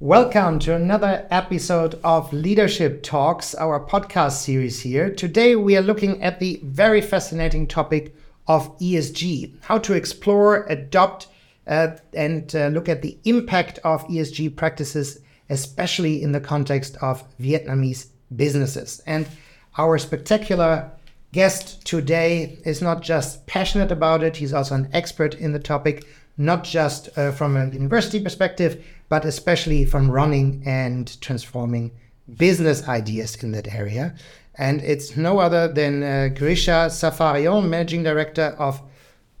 Welcome to another episode of Leadership Talks, our podcast series here. Today we are looking at the very fascinating topic of ESG, how to explore, adopt, uh, and uh, look at the impact of ESG practices, especially in the context of Vietnamese businesses. And our spectacular guest today is not just passionate about it, he's also an expert in the topic, not just uh, from a university perspective, but especially from running and transforming business ideas in that area. And it's no other than uh, Grisha Safarian, Managing Director of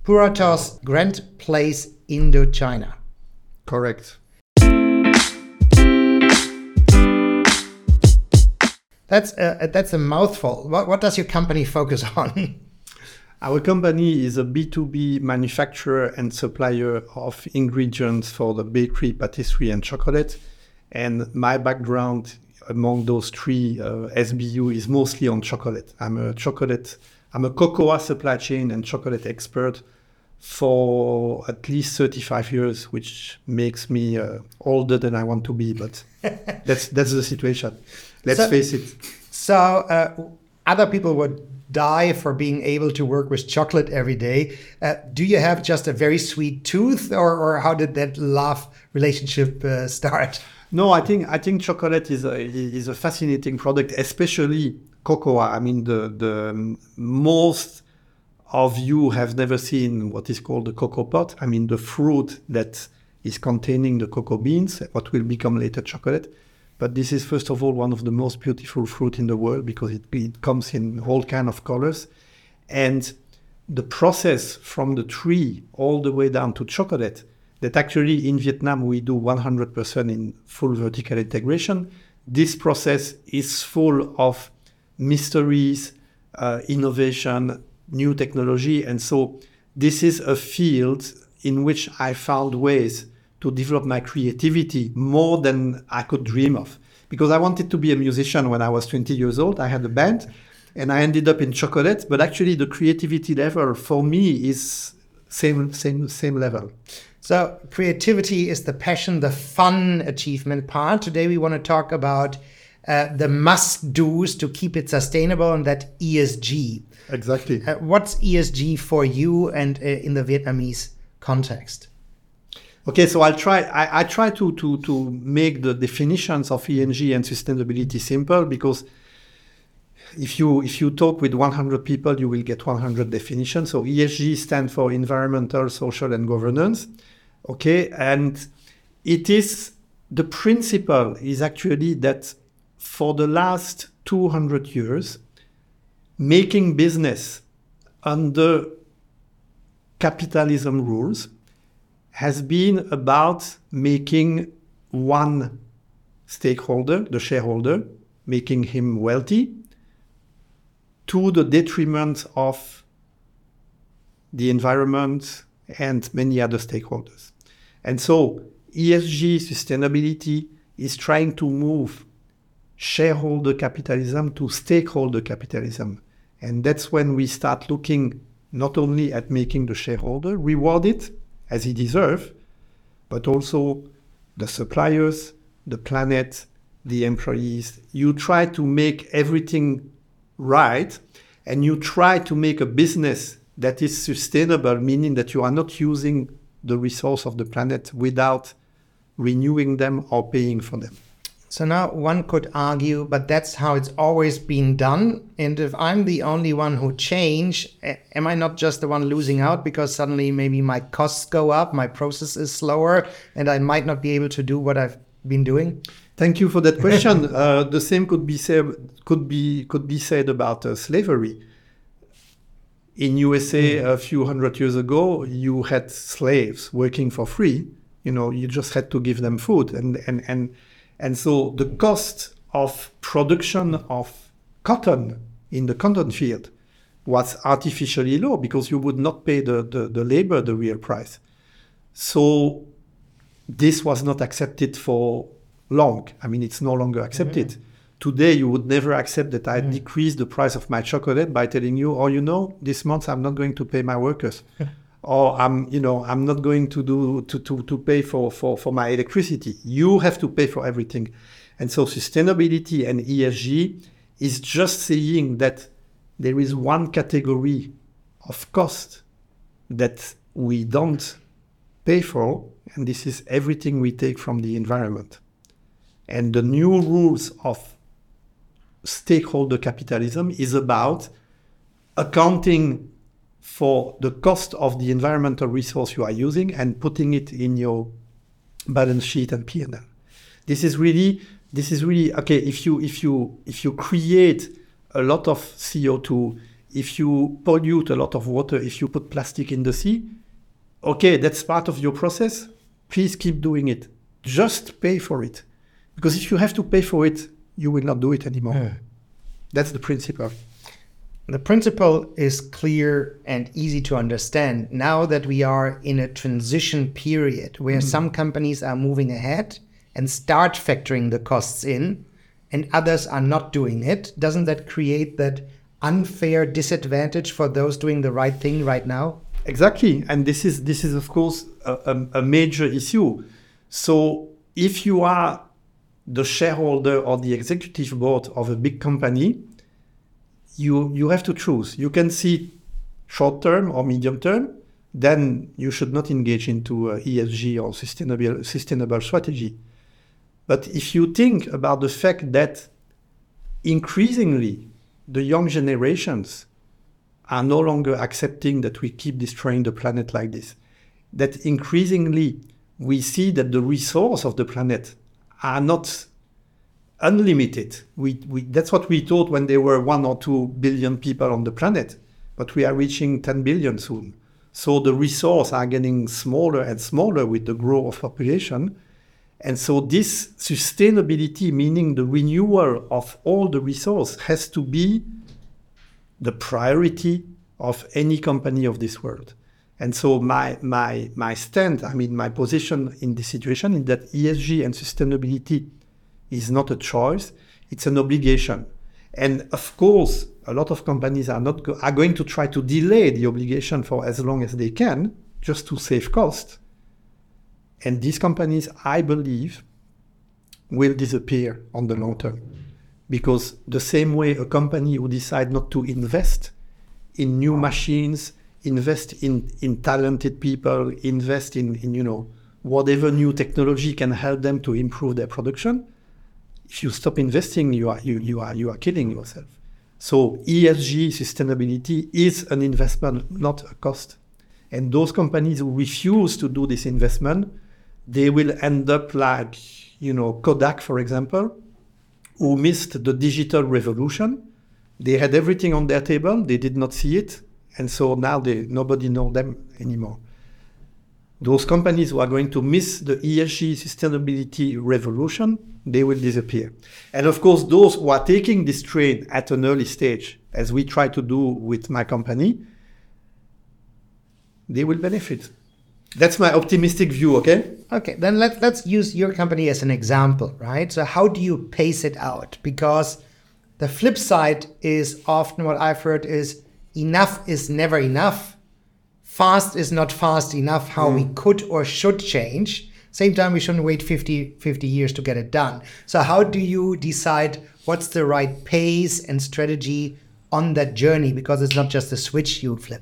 Puratos Grand Place Indochina. Correct. That's a, that's a mouthful. What, what does your company focus on? Our company is a B2B manufacturer and supplier of ingredients for the bakery, patisserie, and chocolate. And my background among those three uh, SBU is mostly on chocolate. I'm a chocolate, I'm a cocoa supply chain and chocolate expert for at least 35 years, which makes me uh, older than I want to be. But that's that's the situation. Let's so, face it. So uh, other people would die for being able to work with chocolate every day. Uh, do you have just a very sweet tooth, or, or how did that love relationship uh, start? No, I think I think chocolate is a is a fascinating product, especially cocoa. I mean, the the most of you have never seen what is called the cocoa pod. I mean, the fruit that is containing the cocoa beans, what will become later chocolate. But this is first of all one of the most beautiful fruit in the world because it, it comes in all kind of colors, and the process from the tree all the way down to chocolate. That actually in Vietnam we do 100% in full vertical integration. This process is full of mysteries, uh, innovation, new technology, and so this is a field in which I found ways to develop my creativity more than I could dream of. Because I wanted to be a musician when I was 20 years old. I had a band and I ended up in chocolate, but actually the creativity level for me is same same same level. So creativity is the passion, the fun achievement part. Today we want to talk about uh, the must do's to keep it sustainable and that ESG. Exactly. Uh, what's ESG for you and uh, in the Vietnamese context? Okay, so I'll try. I, I, try to to to make the definitions of ESG and sustainability simple because if you if you talk with 100 people, you will get 100 definitions. So ESG stands for environmental, social, and governance. Okay, and it is the principle is actually that for the last 200 years, making business under capitalism rules has been about making one stakeholder, the shareholder, making him wealthy to the detriment of the environment and many other stakeholders. And so ESG sustainability is trying to move shareholder capitalism to stakeholder capitalism. And that's when we start looking not only at making the shareholder rewarded, as he deserves, but also the suppliers, the planet, the employees. You try to make everything right and you try to make a business that is sustainable, meaning that you are not using the resource of the planet without renewing them or paying for them. So now one could argue, but that's how it's always been done. And if I'm the only one who change, am I not just the one losing out because suddenly maybe my costs go up, my process is slower, and I might not be able to do what I've been doing? Thank you for that question. uh, the same could be said could be could be said about uh, slavery. In USA, mm. a few hundred years ago, you had slaves working for free. You know, you just had to give them food, and and and and so the cost of production of cotton in the cotton field was artificially low because you would not pay the, the, the labor the real price. So this was not accepted for long. I mean, it's no longer accepted. Mm-hmm. Today, you would never accept that I mm-hmm. decrease the price of my chocolate by telling you, oh, you know, this month I'm not going to pay my workers. or I'm, you know, I'm not going to do to, to, to pay for, for, for my electricity. You have to pay for everything. And so sustainability and ESG is just saying that there is one category of cost that we don't pay for, and this is everything we take from the environment. And the new rules of stakeholder capitalism is about accounting for the cost of the environmental resource you are using and putting it in your balance sheet and P&L. This is really this is really okay if you if you if you create a lot of CO2, if you pollute a lot of water, if you put plastic in the sea, okay, that's part of your process. Please keep doing it. Just pay for it. Because if you have to pay for it, you will not do it anymore. Yeah. That's the principle. The principle is clear and easy to understand now that we are in a transition period where mm-hmm. some companies are moving ahead and start factoring the costs in and others are not doing it. Doesn't that create that unfair disadvantage for those doing the right thing right now? Exactly. And this is this is of course a, a, a major issue. So if you are the shareholder or the executive board of a big company, you you have to choose. You can see short term or medium term, then you should not engage into uh, ESG or sustainable sustainable strategy. But if you think about the fact that increasingly the young generations are no longer accepting that we keep destroying the planet like this, that increasingly we see that the resource of the planet are not unlimited. We, we, that's what we thought when there were one or two billion people on the planet, but we are reaching 10 billion soon. So the resources are getting smaller and smaller with the growth of population. And so this sustainability, meaning the renewal of all the resource, has to be the priority of any company of this world. And so my my my stand, I mean my position in this situation is that ESG and sustainability is not a choice, it's an obligation. And of course, a lot of companies are not go- are going to try to delay the obligation for as long as they can, just to save cost. And these companies, I believe, will disappear on the long term. Because the same way a company who decide not to invest in new machines, invest in, in talented people, invest in, in you know whatever new technology can help them to improve their production, if you stop investing, you are you, you are you are killing yourself. So ESG sustainability is an investment, not a cost. And those companies who refuse to do this investment, they will end up like, you know, Kodak, for example, who missed the digital revolution. They had everything on their table, they did not see it, and so now they nobody know them anymore those companies who are going to miss the ESG sustainability revolution, they will disappear. And of course, those who are taking this train at an early stage, as we try to do with my company, they will benefit. That's my optimistic view, okay? Okay, then let, let's use your company as an example, right? So, how do you pace it out? Because the flip side is often what I've heard is enough is never enough fast is not fast enough how mm. we could or should change. Same time, we shouldn't wait 50, 50 years to get it done. So, how do you decide what's the right pace and strategy on that journey? Because it's not just a switch you flip.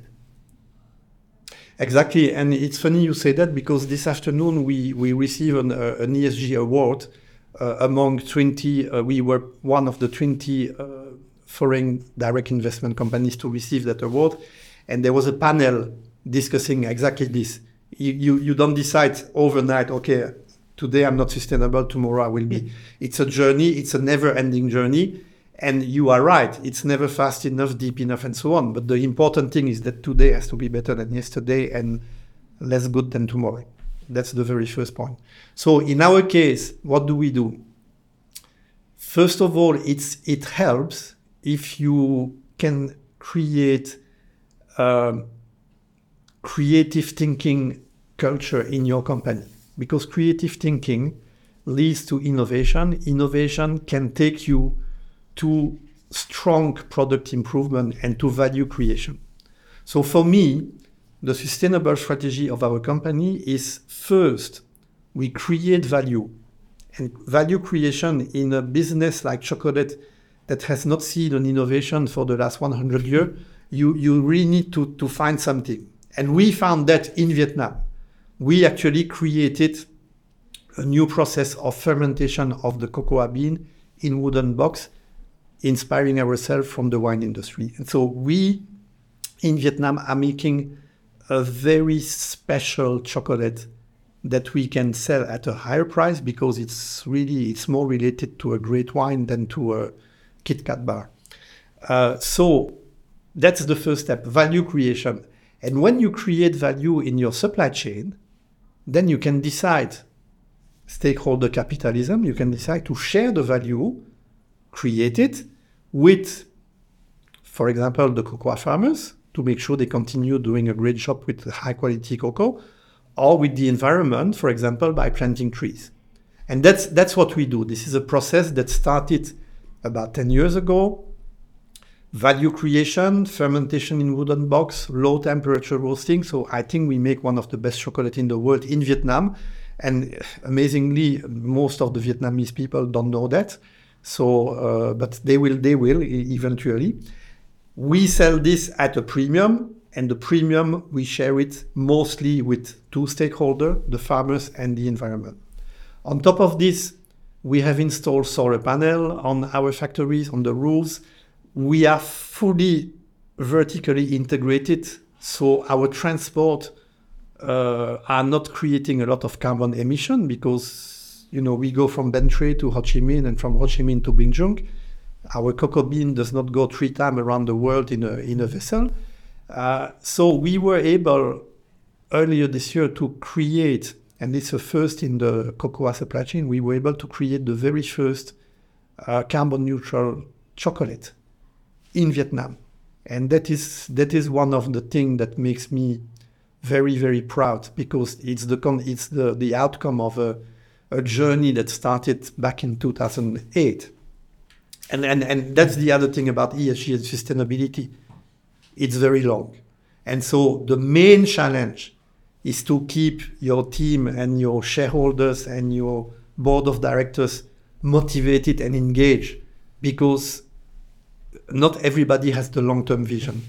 Exactly. And it's funny you say that because this afternoon we, we received an, uh, an ESG award uh, among 20, uh, we were one of the 20 uh, foreign direct investment companies to receive that award. And there was a panel discussing exactly this. You, you, you don't decide overnight, okay, today I'm not sustainable, tomorrow I will be. It's a journey, it's a never ending journey. And you are right, it's never fast enough, deep enough, and so on. But the important thing is that today has to be better than yesterday and less good than tomorrow. That's the very first point. So in our case, what do we do? First of all, it's it helps if you can create um, creative thinking culture in your company because creative thinking leads to innovation. Innovation can take you to strong product improvement and to value creation. So for me, the sustainable strategy of our company is first, we create value. And value creation in a business like chocolate that has not seen an innovation for the last 100 years, you, you really need to, to find something. And we found that in Vietnam. We actually created a new process of fermentation of the cocoa bean in wooden box, inspiring ourselves from the wine industry. And so we in Vietnam are making a very special chocolate that we can sell at a higher price because it's really it's more related to a great wine than to a Kit Kat bar. Uh, so that's the first step, value creation. And when you create value in your supply chain, then you can decide stakeholder capitalism. You can decide to share the value created with, for example, the cocoa farmers to make sure they continue doing a great job with high quality cocoa, or with the environment, for example, by planting trees. And that's that's what we do. This is a process that started about 10 years ago. Value creation, fermentation in wooden box, low temperature roasting. So I think we make one of the best chocolate in the world in Vietnam. And amazingly, most of the Vietnamese people don't know that. So, uh, but they will, they will eventually. We sell this at a premium, and the premium we share it mostly with two stakeholders, the farmers and the environment. On top of this, we have installed solar panel on our factories, on the roofs. We are fully vertically integrated, so our transport uh, are not creating a lot of carbon emission because you know we go from Bến Tre to Ho Chi Minh and from Ho Chi Minh to Bình Trung our cocoa bean does not go three times around the world in a, in a vessel. Uh, so we were able earlier this year to create, and it's a first in the cocoa supply chain, we were able to create the very first uh, carbon neutral chocolate in Vietnam. And that is, that is one of the things that makes me very, very proud because it's the, con- it's the, the outcome of a, a journey that started back in 2008 and, and, and that's the other thing about ESG and sustainability. It's very long. And so the main challenge is to keep your team and your shareholders and your board of directors motivated and engaged because not everybody has the long term vision.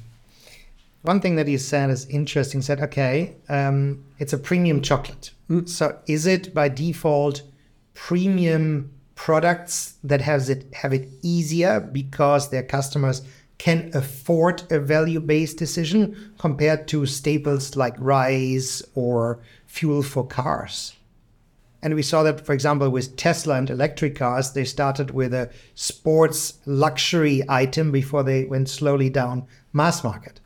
One thing that he said is interesting. Said, okay, um, it's a premium chocolate. Mm. So is it by default premium products that has it have it easier because their customers can afford a value-based decision compared to staples like rice or fuel for cars. And we saw that, for example, with Tesla and electric cars, they started with a sports luxury item before they went slowly down mass market.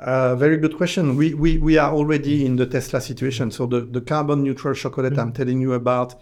Uh, very good question. We, we, we are already in the Tesla situation. So the, the carbon neutral chocolate mm-hmm. I'm telling you about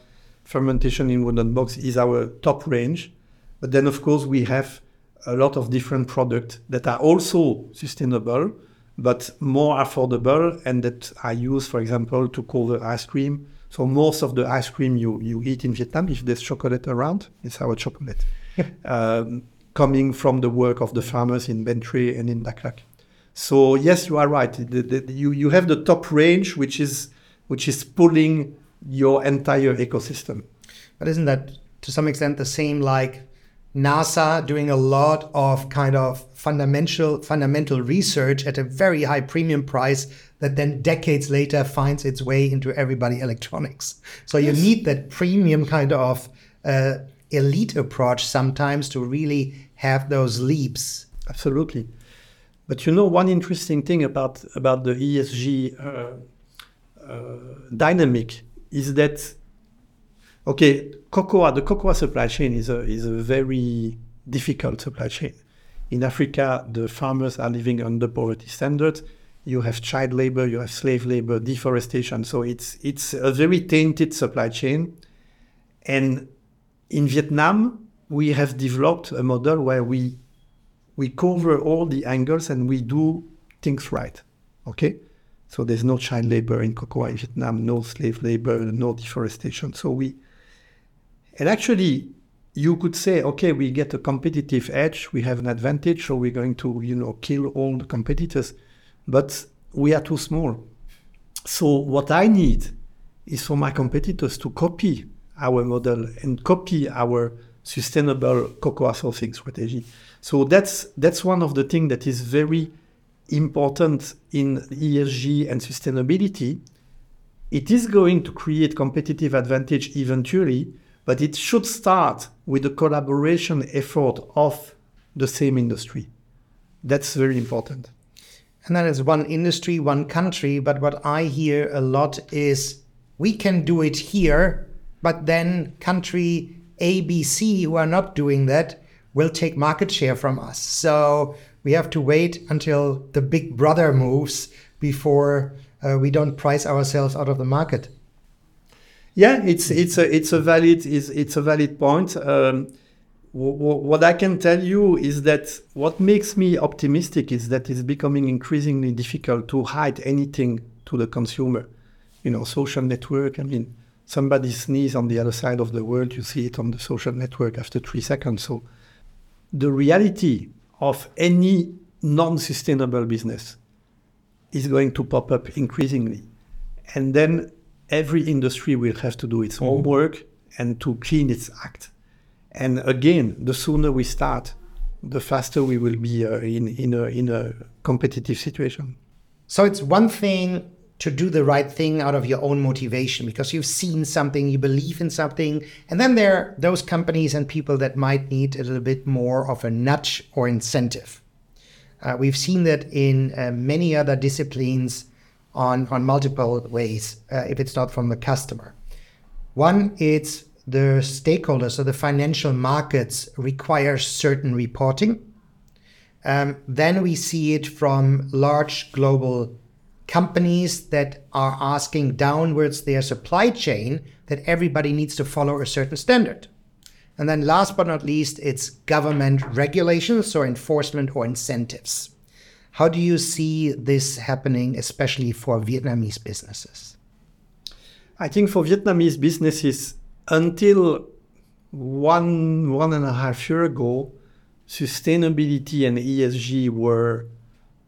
fermentation in wooden box is our top range. But then, of course, we have a lot of different products that are also sustainable, but more affordable, and that are used, for example, to cover ice cream. So most of the ice cream you, you eat in Vietnam, if there's chocolate around, it's our chocolate. um, coming from the work of the farmers in Bến Tre and in Dak Lak. So yes, you are right. The, the, you, you have the top range, which is which is pulling your entire ecosystem. But isn't that to some extent the same like NASA doing a lot of kind of fundamental fundamental research at a very high premium price that then decades later finds its way into everybody electronics. So yes. you need that premium kind of uh, elite approach sometimes to really have those leaps. Absolutely. But you know, one interesting thing about about the ESG uh, uh, dynamic is that okay, cocoa, the cocoa supply chain is a is a very difficult supply chain. In Africa, the farmers are living under poverty standards. You have child labor, you have slave labor, deforestation. So it's it's a very tainted supply chain. And in Vietnam, we have developed a model where we we cover all the angles and we do things right. Okay? So there's no child labor in cocoa in Vietnam, no slave labor, no deforestation. So we, and actually, you could say, okay, we get a competitive edge, we have an advantage, so we're going to, you know, kill all the competitors. But we are too small. So what I need is for my competitors to copy our model and copy our sustainable cocoa sourcing strategy. So that's that's one of the things that is very important in ESG and sustainability. It is going to create competitive advantage eventually, but it should start with the collaboration effort of the same industry. That's very important. And that is one industry, one country. But what I hear a lot is we can do it here, but then country ABC, who are not doing that, will take market share from us. So we have to wait until the big brother moves before uh, we don't price ourselves out of the market. Yeah, it's it's a it's a valid is it's a valid point. Um, what I can tell you is that what makes me optimistic is that it's becoming increasingly difficult to hide anything to the consumer. You know, social network. I mean, somebody sneezes on the other side of the world, you see it on the social network after three seconds. So, the reality of any non-sustainable business is going to pop up increasingly, and then every industry will have to do its mm-hmm. homework and to clean its act. And again, the sooner we start, the faster we will be uh, in, in, a, in a competitive situation. So it's one thing to do the right thing out of your own motivation because you've seen something, you believe in something. And then there are those companies and people that might need a little bit more of a nudge or incentive. Uh, we've seen that in uh, many other disciplines on, on multiple ways, uh, if it's not from the customer. One, it's the stakeholders, so the financial markets, require certain reporting. Um, then we see it from large global companies that are asking downwards their supply chain that everybody needs to follow a certain standard. And then last but not least, it's government regulations or enforcement or incentives. How do you see this happening, especially for Vietnamese businesses? I think for Vietnamese businesses, until one one and a half year ago, sustainability and ESG were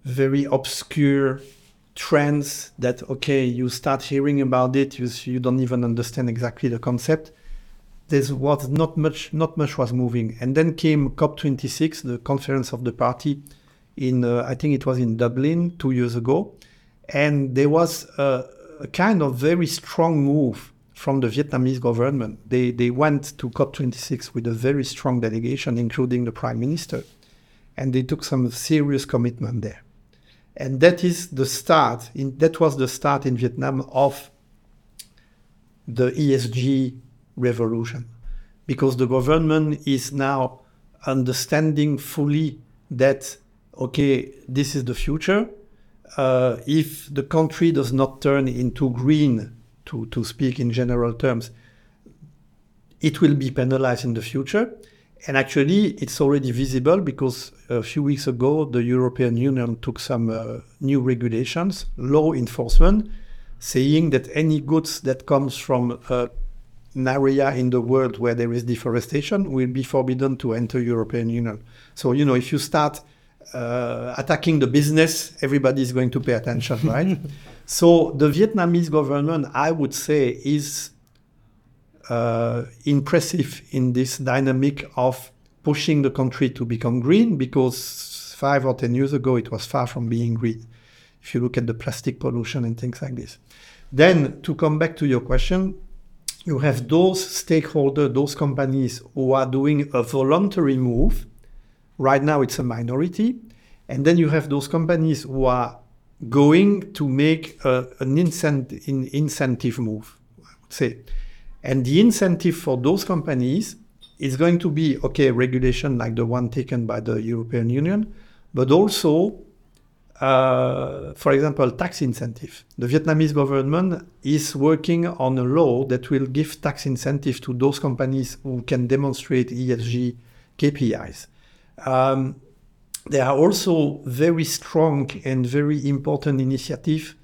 very obscure trends that okay you start hearing about it you, you don't even understand exactly the concept. There was not much not much was moving. And then came cop26 the conference of the party in uh, i think it was in dublin two years ago and there was a, a kind of very strong move from the Vietnamese government. They, they went to COP26 with a very strong delegation, including the prime minister, and they took some serious commitment there. And that is the start, in, that was the start in Vietnam of the ESG revolution, because the government is now understanding fully that, okay, this is the future. Uh, if the country does not turn into green to, to speak in general terms, it will be penalized in the future. And actually, it's already visible because a few weeks ago, the European Union took some uh, new regulations, law enforcement, saying that any goods that comes from uh, an area in the world where there is deforestation will be forbidden to enter European Union. So, you know, if you start uh, attacking the business, everybody is going to pay attention, right? So the Vietnamese government, I would say, is uh, impressive in this dynamic of pushing the country to become green because five or 10 years ago it was far from being green. If you look at the plastic pollution and things like this. Then, to come back to your question, you have those stakeholders, those companies who are doing a voluntary move. Right now, it's a minority. And then you have those companies who are going to make a, an, incent, in incentive move, I would say. And the incentive for those companies is going to be, okay, regulation like the one taken by the European Union, but also, uh, for example, tax incentive. The Vietnamese government is working on a law that will give tax incentive to those companies who can demonstrate ESG KPIs. Um, there are also very strong and very important initiatives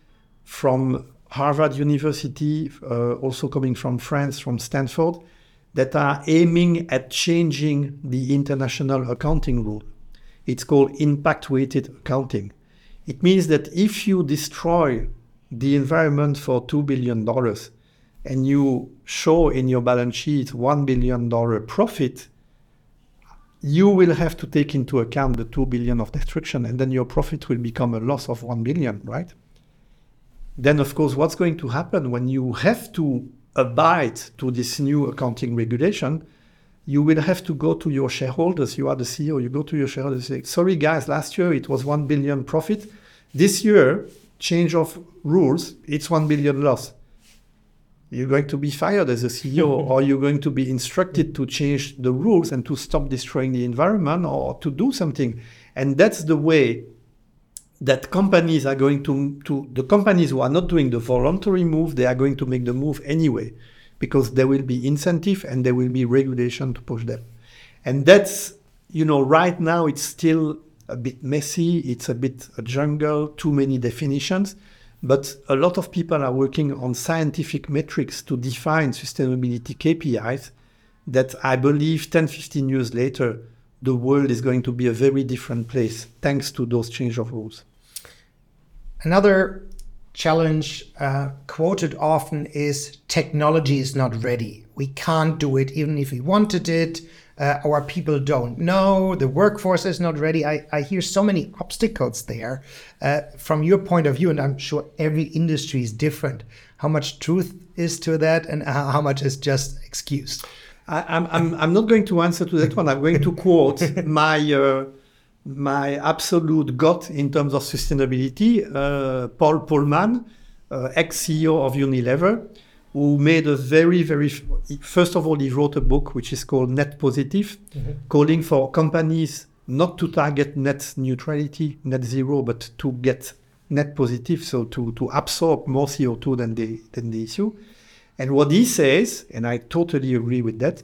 from Harvard University, uh, also coming from France, from Stanford, that are aiming at changing the international accounting rule. It's called impact weighted accounting. It means that if you destroy the environment for $2 billion and you show in your balance sheet $1 billion profit, you will have to take into account the 2 billion of destruction and then your profit will become a loss of 1 billion, right? Then, of course, what's going to happen when you have to abide to this new accounting regulation? You will have to go to your shareholders. You are the CEO. You go to your shareholders say, sorry, guys, last year it was 1 billion profit. This year, change of rules, it's 1 billion loss. You're going to be fired as a CEO, or you're going to be instructed to change the rules and to stop destroying the environment or to do something. And that's the way that companies are going to, to the companies who are not doing the voluntary move, they are going to make the move anyway, because there will be incentive and there will be regulation to push them. And that's, you know, right now it's still a bit messy, it's a bit a jungle, too many definitions. But a lot of people are working on scientific metrics to define sustainability KPIs that I believe 10, 15 years later, the world is going to be a very different place thanks to those change of rules. Another challenge uh, quoted often is technology is not ready. We can't do it even if we wanted it. Uh, our people don't know. The workforce is not ready. I, I hear so many obstacles there. Uh, from your point of view, and I'm sure every industry is different, how much truth is to that and how much is just excuse? I, am I'm, I'm not going to answer to that one. I'm going to quote my. Uh, my absolute god in terms of sustainability, uh, Paul Polman, uh, ex-CEO of Unilever, who made a very, very, first of all, he wrote a book which is called Net Positive, mm-hmm. calling for companies not to target net neutrality, net zero, but to get net positive, so to, to absorb more CO2 than the, than the issue. And what he says, and I totally agree with that,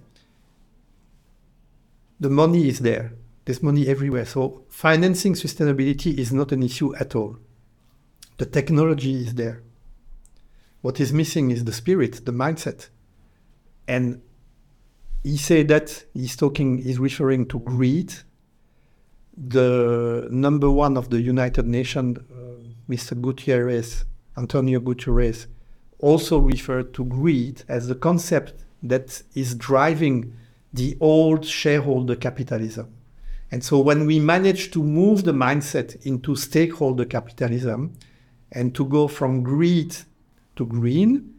the money is there. There's money everywhere. So financing sustainability is not an issue at all. The technology is there. What is missing is the spirit, the mindset. And he said that he's talking, he's referring to greed. The number one of the United Nations, uh, Mr. Guterres, Antonio Guterres, also referred to greed as the concept that is driving the old shareholder capitalism. And so when we manage to move the mindset into stakeholder capitalism and to go from greed to green,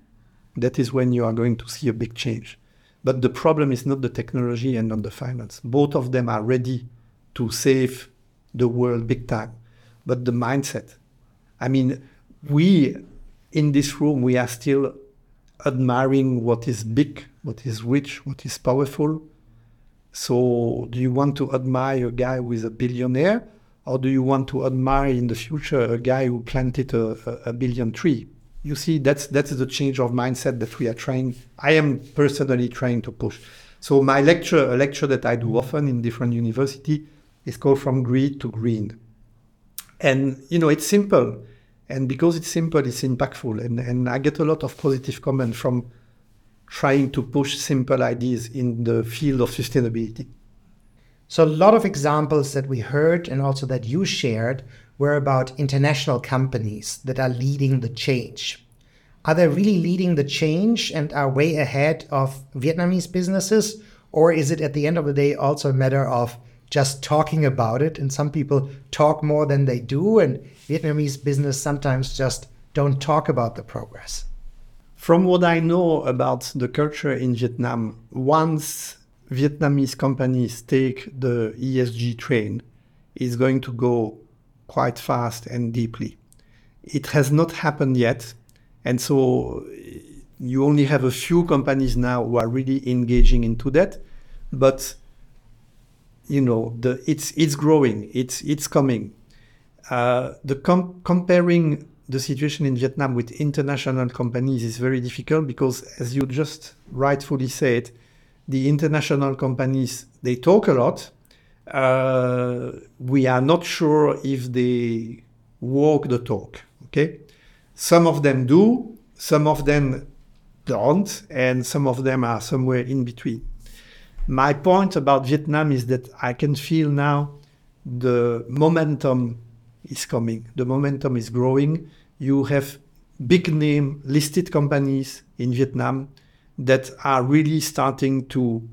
that is when you are going to see a big change. But the problem is not the technology and not the finance. Both of them are ready to save the world big time. But the mindset. I mean, we in this room, we are still admiring what is big, what is rich, what is powerful, so, do you want to admire a guy who is a billionaire, or do you want to admire in the future a guy who planted a, a, a billion tree? You see, that's that's the change of mindset that we are trying. I am personally trying to push. So, my lecture, a lecture that I do often in different university, is called "From Greed to Green," and you know, it's simple. And because it's simple, it's impactful. And, and I get a lot of positive comment from trying to push simple ideas in the field of sustainability. So, a lot of examples that we heard and also that you shared were about international companies that are leading the change. Are they really leading the change and are way ahead of Vietnamese businesses? Or is it at the end of the day also a matter of just talking about it? And some people talk more than they do, and Vietnamese business sometimes just don't talk about the progress. From what I know about the culture in Vietnam, once Vietnamese companies take the ESG train, it's going to go quite fast and deeply. It has not happened yet. And so you only have a few companies now who are really engaging into that. But you know, the, it's it's growing. It's it's coming. Uh, the com- comparing the situation in Vietnam with international companies is very difficult because, as you just rightfully said, the international companies they talk a lot. Uh, we are not sure if they walk the talk. Okay, some of them do, some of them don't, and some of them are somewhere in between. My point about Vietnam is that I can feel now the momentum is coming. The momentum is growing. You have big name listed companies in Vietnam that are really starting to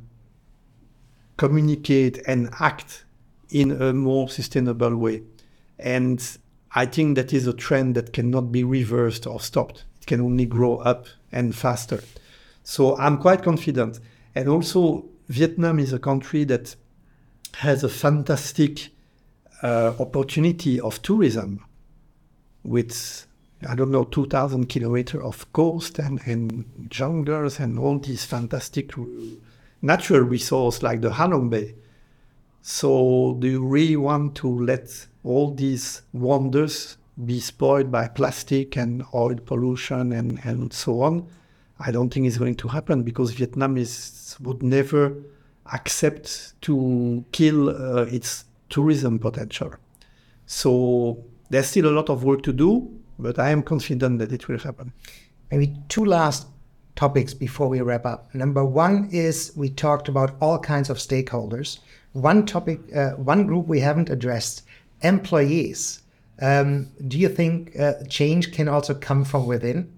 communicate and act in a more sustainable way. And I think that is a trend that cannot be reversed or stopped. It can only grow up and faster. So I'm quite confident. And also, Vietnam is a country that has a fantastic uh, opportunity of tourism with I don't know, 2,000 kilometers of coast and, and jungles and all these fantastic natural resource like the Halong Bay. So, do you really want to let all these wonders be spoiled by plastic and oil pollution and, and so on? I don't think it's going to happen because Vietnam is, would never accept to kill uh, its tourism potential. So, there's still a lot of work to do but I am confident that it will happen. Maybe two last topics before we wrap up. Number one is we talked about all kinds of stakeholders. One topic, uh, one group we haven't addressed employees. Um, do you think uh, change can also come from within?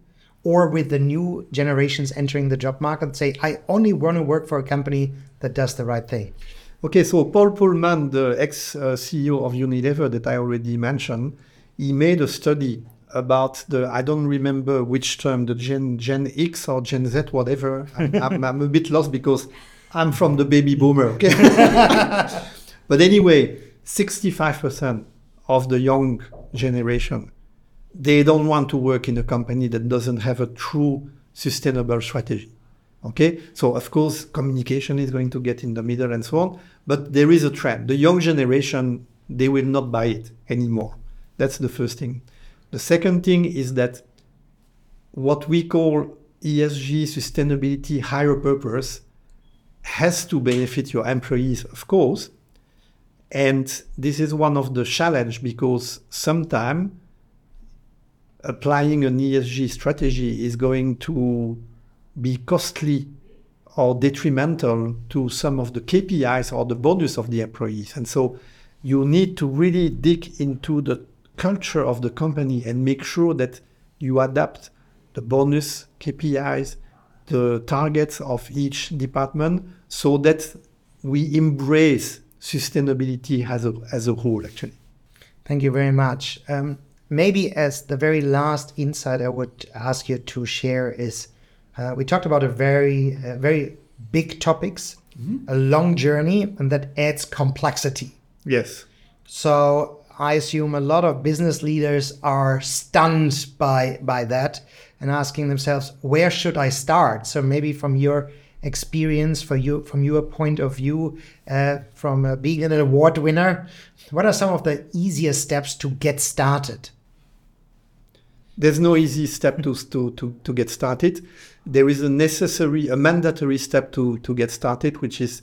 Or with the new generations entering the job market, say, I only want to work for a company that does the right thing? Okay, so Paul Polman, the ex CEO of Unilever that I already mentioned, he made a study about the I don't remember which term the Gen Gen X or Gen Z whatever. I'm, I'm, I'm a bit lost because I'm from the baby boomer. Okay, but anyway, 65% of the young generation they don't want to work in a company that doesn't have a true sustainable strategy. Okay, so of course communication is going to get in the middle and so on, but there is a trend. The young generation they will not buy it anymore. That's the first thing. The second thing is that what we call ESG sustainability higher purpose has to benefit your employees, of course. And this is one of the challenge because sometimes applying an ESG strategy is going to be costly or detrimental to some of the KPIs or the bonus of the employees. And so you need to really dig into the culture of the company and make sure that you adapt the bonus KPIs, the targets of each department so that we embrace sustainability as a, as a whole, actually. Thank you very much. Um, maybe as the very last insight I would ask you to share is uh, we talked about a very, uh, very big topics, mm-hmm. a long journey, and that adds complexity. Yes. So I assume a lot of business leaders are stunned by by that and asking themselves, where should I start? So maybe from your experience, for you from your point of view, uh, from uh, being an award winner, what are some of the easiest steps to get started? There's no easy step to, to, to, to get started. There is a necessary, a mandatory step to, to get started, which is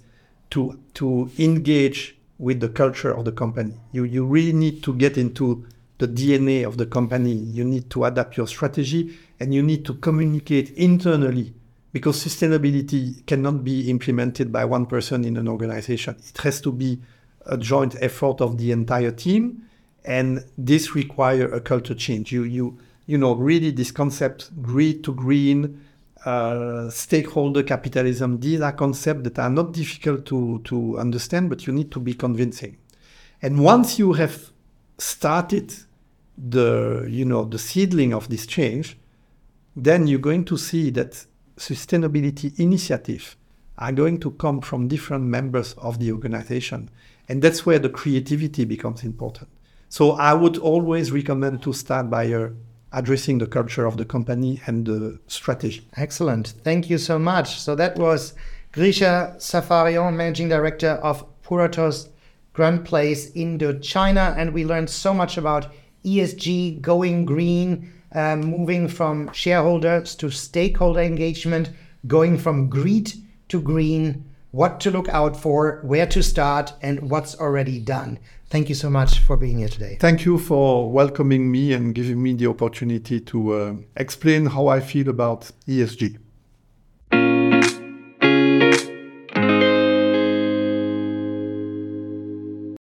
to, to engage with the culture of the company. You, you really need to get into the DNA of the company. You need to adapt your strategy and you need to communicate internally because sustainability cannot be implemented by one person in an organization. It has to be a joint effort of the entire team. And this requires a culture change. You, you, you know, really this concept, green to green, uh, stakeholder capitalism, these are concepts that are not difficult to, to understand, but you need to be convincing. And once you have started the, you know, the seedling of this change, then you're going to see that sustainability initiatives are going to come from different members of the organization. And that's where the creativity becomes important. So I would always recommend to start by a addressing the culture of the company and the strategy. Excellent. Thank you so much. So that was Grisha Safarian, Managing Director of Puratos Grand Place Indochina. And we learned so much about ESG, going green, um, moving from shareholders to stakeholder engagement, going from greed to green, what to look out for, where to start, and what's already done. Thank you so much for being here today. Thank you for welcoming me and giving me the opportunity to uh, explain how I feel about ESG.